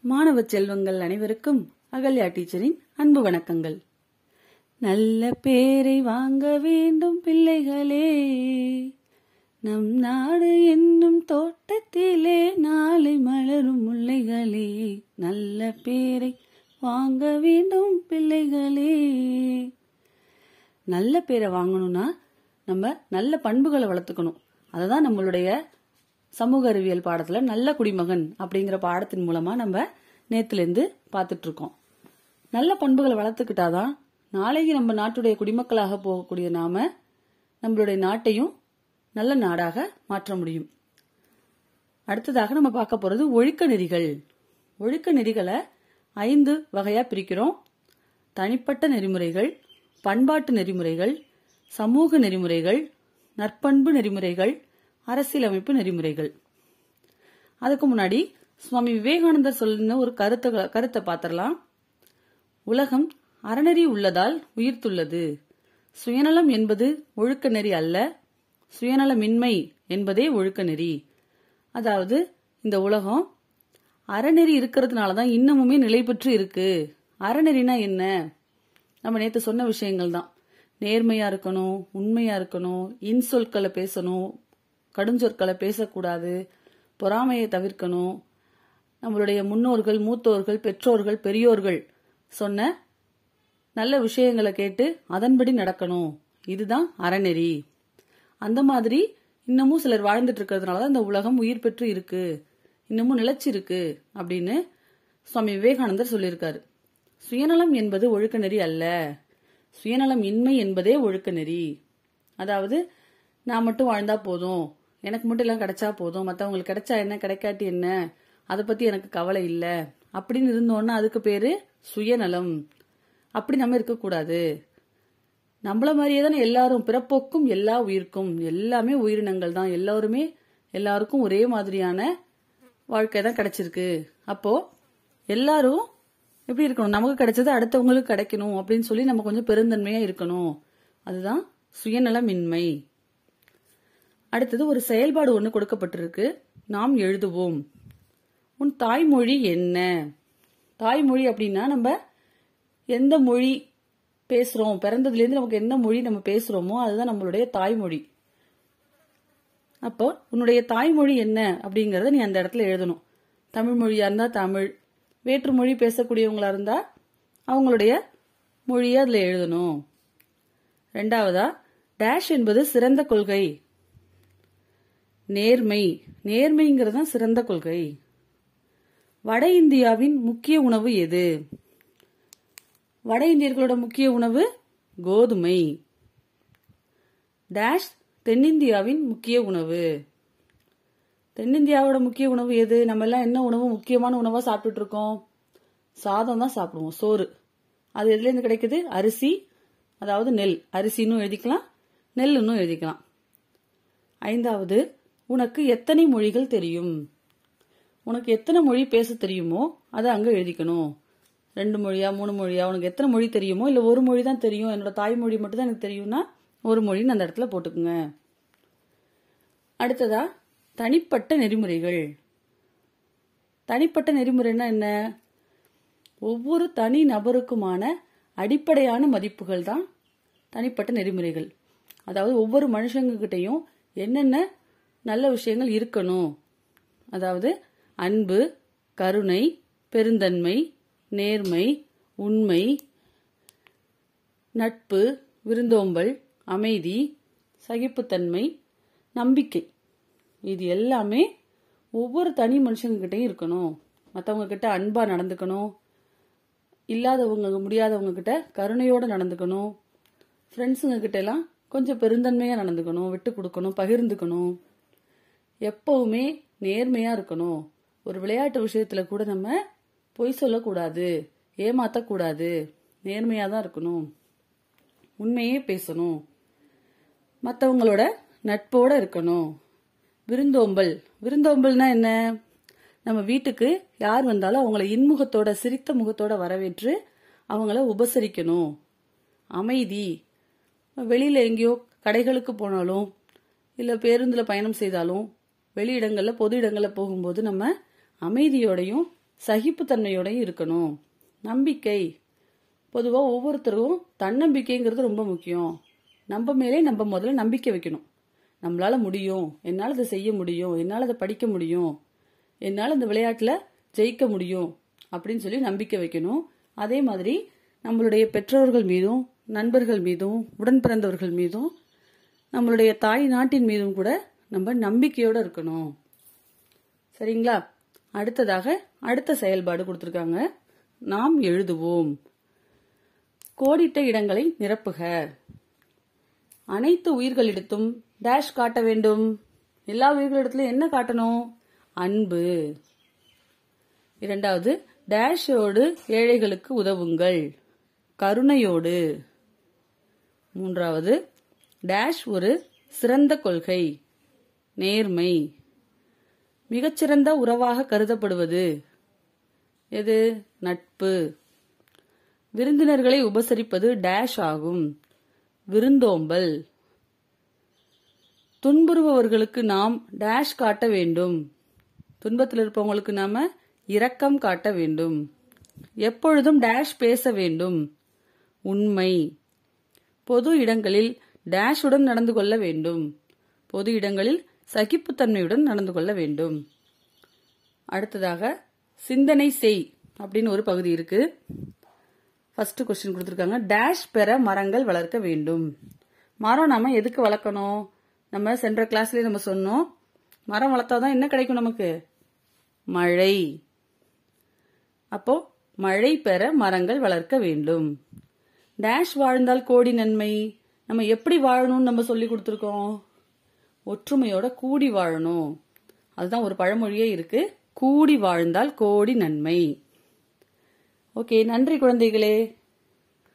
மாணவ செல்வங்கள் அனைவருக்கும் அகல்யா டீச்சரின் அன்பு வணக்கங்கள். நல்ல பேரை வாங்க வேண்டும் பிள்ளைகளே. நம் நாடு என்னும் தோட்டத்திலே நாளை மலரும் முல்லைகளே. நல்ல பேரை வாங்க வேண்டும் பிள்ளைகளே. நல்ல பேரை வாங்கணும்னா நம்ம நல்ல பண்புகளை வளர்த்துக்கணும். அதுதான் நம்மளுடைய சமூக அறிவியல் பாடத்துல நல்ல குடிமகன் அப்படிங்கிற பாடத்தின் மூலமா நம்ம நேத்துல இருந்து பார்த்துட்டு இருக்கோம் நல்ல பண்புகளை வளர்த்துக்கிட்டாதான் நாளைக்கு நம்ம நாட்டுடைய குடிமக்களாக போகக்கூடிய நாம நம்மளுடைய நாட்டையும் நல்ல நாடாக மாற்ற முடியும். அடுத்ததாக நம்ம பார்க்க போறது ஒழுக்க நெறிகள். ஒழுக்க நெறிகளை ஐந்து வகையா பிரிக்கிறோம். தனிப்பட்ட நெறிமுறைகள் பண்பாட்டு நெறிமுறைகள் சமூக நெறிமுறைகள் நற்பண்பு நெறிமுறைகள் அரசியலமைப்பு நெறிமுறைகள். அதுக்கு முன்னாடி சுவாமி விவேகானந்தர் சொல்லின ஒரு கருத்தை கருத்தை பார்த்திடலாம். உலகம் அறநெறி உள்ளதால் உயிர்த்துள்ளது. சுயநலம் என்பது ஒழுக்க நெறி அல்ல. சுயநலமின்மை என்பதே ஒழுக்க நெறி. அதாவது இந்த உலகம் அறநெறி இருக்கிறதுனால தான் இன்னமுமே நிலை பெற்று இருக்கு. அறநெறினா என்ன? நம்ம நேற்று சொன்ன விஷயங்கள் தான். நேர்மையா இருக்கணும் உண்மையா இருக்கணும் இன்சொற்களை பேசணும் கடுஞ்சொற்களை பேசக்கூடாது பொறாமையை தவிர்க்கணும். நம்மளுடைய முன்னோர்கள் மூத்தோர்கள் பெற்றோர்கள் பெரியோர்கள் சொன்ன நல்ல விஷயங்களை கேட்டு அதன்படி நடக்கணும். இதுதான் அறநெறி. அந்த மாதிரி இன்னமும் சிலர் வாழ்ந்துட்டு இருக்கிறதுனால தான் இந்த உலகம் உயிர் பெற்று இருக்கு. இன்னமும் நிலைச்சிருக்கு அப்படின்னு சுவாமி விவேகானந்தர் சொல்லியிருக்காரு. சுயநலம் என்பது ஒழுக்க நெறி அல்ல. சுயநலம் இன்மை என்பதே ஒழுக்க நெறி. அதாவது நான் மட்டும் வாழ்ந்தா போதும். எனக்கு மட்டும் எல்லாம் கிடைச்சா போதும். மற்றவங்களுக்கு கிடைச்சா என்ன கிடைக்காட்டி என்ன? அதை பத்தி எனக்கு கவலை இல்லை. அப்படின்னு இருந்தோன்னா அதுக்கு பேரு சுயநலம். அப்படி நம்ம இருக்கக்கூடாது. நம்மள மாதிரியே தானே எல்லாரும் பிறப்போக்கும் எல்லா உயிருக்கும். எல்லாமே உயிரினங்கள் தான். எல்லாருமே எல்லாருக்கும் ஒரே மாதிரியான வாழ்க்கை தான் கிடைச்சிருக்கு. அப்போ எல்லாரும் எப்படி இருக்கணும்? நமக்கு கிடைச்சது அடுத்தவங்களுக்கு கிடைக்கணும் அப்படின்னு சொல்லி நம்ம கொஞ்சம் பெருந்தன்மையா இருக்கணும். அதுதான் சுயநலமின்மை. அடுத்தது ஒரு செயல்பாடு ஒன்று கொடுக்கப்பட்டிருக்கு. நாம் எழுதுவோம். உன் தாய்மொழி என்ன? தாய்மொழி அப்படின்னா நம்ம எந்த மொழி பேசுறோம்? பிறந்ததுலேருந்து நமக்கு எந்த மொழி நம்ம பேசுறோமோ அதுதான் நம்மளுடைய தாய்மொழி. அப்போ உன்னுடைய தாய்மொழி என்ன அப்படிங்கறத நீ அந்த இடத்துல எழுதணும். தமிழ் மொழியா இருந்தா தமிழ். வேற்று மொழி பேசக்கூடியவங்களா இருந்தா அவங்களுடைய மொழியை அதுல எழுதணும். ரெண்டாவதா டேஷ் என்பது சிறந்த கொள்கை. நேர்மை. நேர்மைங்கிறது தான் சிறந்த கொள்கை. வட இந்தியாவின் முக்கிய உணவு எது? வட இந்தியர்களோட முக்கிய உணவு கோதுமை. டேஷ் தென்னிந்தியாவின் முக்கிய உணவு. தென்னிந்தியாவோட முக்கிய உணவு எது? நம்ம எல்லாம் என்ன உணவு? முக்கியமான உணவா சாப்பிட்டுட்டு இருக்கோம் சாதம் தான் சாப்பிடுவோம். சோறு. அது எதுல இருந்து கிடைக்குது? அரிசி அதாவது நெல். அரிசின்னு எழுதிக்கலாம் நெல்லுன்னு எழுதிக்கலாம். ஐந்தாவது உனக்கு எத்தனை மொழிகள் தெரியும்? உனக்கு எத்தனை மொழி பேச தெரியுமோ அதை அங்க எழுதிக்கணும். ரெண்டு மொழியா மூணு மொழியா உனக்கு எத்தனை மொழி தெரியுமோ இல்ல ஒரு மொழி தான் தெரியும் என்னோட தாய்மொழி மட்டும் தான் எனக்கு தெரியும்னா ஒரு மொழின்னு அந்த இடத்துல போட்டுக்குங்க. அடுத்ததா தனிப்பட்ட நெறிமுறைகள். தனிப்பட்ட நெறிமுறைனா என்ன? ஒவ்வொரு தனி நபருக்குமான அடிப்படையான மதிப்புகள் தான் தனிப்பட்ட நெறிமுறைகள். அதாவது ஒவ்வொரு மனுஷங்ககிட்டையும் என்னென்ன நல்ல விஷயங்கள் இருக்கணும். அதாவது அன்பு கருணை பெருந்தன்மை நேர்மை உண்மை நட்பு விருந்தோம்பல் அமைதி சகிப்புத்தன்மை நம்பிக்கை. இது எல்லாமே ஒவ்வொரு தனி மனுஷங்ககிட்டையும் இருக்கணும். மற்றவங்க கிட்ட அன்பா நடந்துக்கணும். இல்லாதவங்க முடியாதவங்க கிட்ட கருணையோட நடந்துக்கணும். ஃப்ரெண்ட்ஸுங்க கிட்ட எல்லாம் கொஞ்சம் பெருந்தன்மையா நடந்துக்கணும் விட்டு கொடுக்கணும் பகிர்ந்துக்கணும். எப்பவுமே நேர்மையா இருக்கணும். ஒரு விளையாட்டு விஷயத்துல கூட நம்ம பொய் சொல்லக்கூடாது ஏமாத்தக்கூடாது நேர்மையா தான் இருக்கணும். உண்மையே பேசணும். மற்றவங்களோட நட்போட இருக்கணும். விருந்தோம்பல். விருந்தோம்பல்னா என்ன? நம்ம வீட்டுக்கு யார் வந்தாலும் அவங்கள இன்முகத்தோட சிரித்த முகத்தோட வரவேற்று அவங்கள உபசரிக்கணும். அமைதி. வெளியில எங்கேயோ கடைகளுக்கு போனாலும் இல்ல பேருந்துல பயணம் செய்தாலும் வெளியிடங்களில் பொது இடங்களில் போகும்போது நம்ம அமைதியோடையும் சகிப்புத்தன்மையோடையும் இருக்கணும். நம்பிக்கை. பொதுவாக ஒவ்வொருத்தரும் தன்னம்பிக்கைங்கிறது ரொம்ப முக்கியம். நம்ம மேலே நம்ம முதல்ல நம்பிக்கை வைக்கணும். நம்மளால முடியும். என்னால் அதை செய்ய முடியும். என்னால் அதை படிக்க முடியும். என்னால் இந்த விளையாட்டில் ஜெயிக்க முடியும். அப்படின்னு சொல்லி நம்பிக்கை வைக்கணும். அதே மாதிரி நம்மளுடைய பெற்றோர்கள் மீதும் நண்பர்கள் மீதும் உடன் பிறந்தவர்கள் மீதும் நம்மளுடைய தாய் நாட்டின் மீதும் கூட நம்ம நம்பிக்கையோட இருக்கணும். சரிங்களா? அடுத்ததாக அடுத்த செயல்பாடு கொடுத்துருக்காங்க. நாம் எழுதுவோம். கோடிட்ட இடங்களை நிரப்புக. அனைத்து உயிர்களிடத்தும் டேஷ் காட்ட வேண்டும். எல்லா உயிர்களிடத்திலும் என்ன காட்டணும்? அன்பு. இரண்டாவது டேஷோடு ஏழைகளுக்கு உதவுங்கள். கருணையோடு. மூன்றாவது டேஷ் ஒரு சிறந்த கொள்கை. நேர்மை. மிகச்சிறந்த உறவாக கருதப்படுவது எது? நட்பு. விருந்தினர்களை உபசரிப்பது டேஷ் ஆகும். விருந்தோம்பல். துன்புறுபவர்களுக்கு நாம் டேஷ் காட்ட வேண்டும். துன்பத்தில் இருப்பவங்களுக்கு நாம இரக்கம் காட்ட வேண்டும். எப்பொழுதும் டேஷ் பேச வேண்டும். உண்மை. பொது இடங்களில் டேஷுடன் நடந்து கொள்ள வேண்டும். பொது இடங்களில் சகிப்புத்தன்மையுடன் நடந்து கொள்ள வேண்டும். அடுத்ததாக சிந்தனை செய் அப்படின்னு ஒரு பகுதி இருக்கு. ஃபர்ஸ்ட் கொஸ்டின் கொடுத்துருக்காங்க. டேஷ் பெற மரங்கள் வளர்க்க வேண்டும். மரம் நாம எதுக்கு வளர்க்கணும்? நம்ம சென்ற கிளாஸ்லயே நம்ம சொன்னோம். மரம் வளர்த்தாதான் என்ன கிடைக்கும் நமக்கு? மழை. அப்போ மழை பெற மரங்கள் வளர்க்க வேண்டும். டேஷ் வாழ்ந்தால் கோடி நன்மை. நம்ம எப்படி வாழணும்னு நம்ம சொல்லி கொடுத்துருக்கோம். ஒற்றுமையோட கூடி வாழணும். அதுதான் ஒரு பழமொழியே இருக்கு. கூடி வாழ்ந்தால் கோடி நன்மை. ஓகே நன்றி குழந்தைகளே.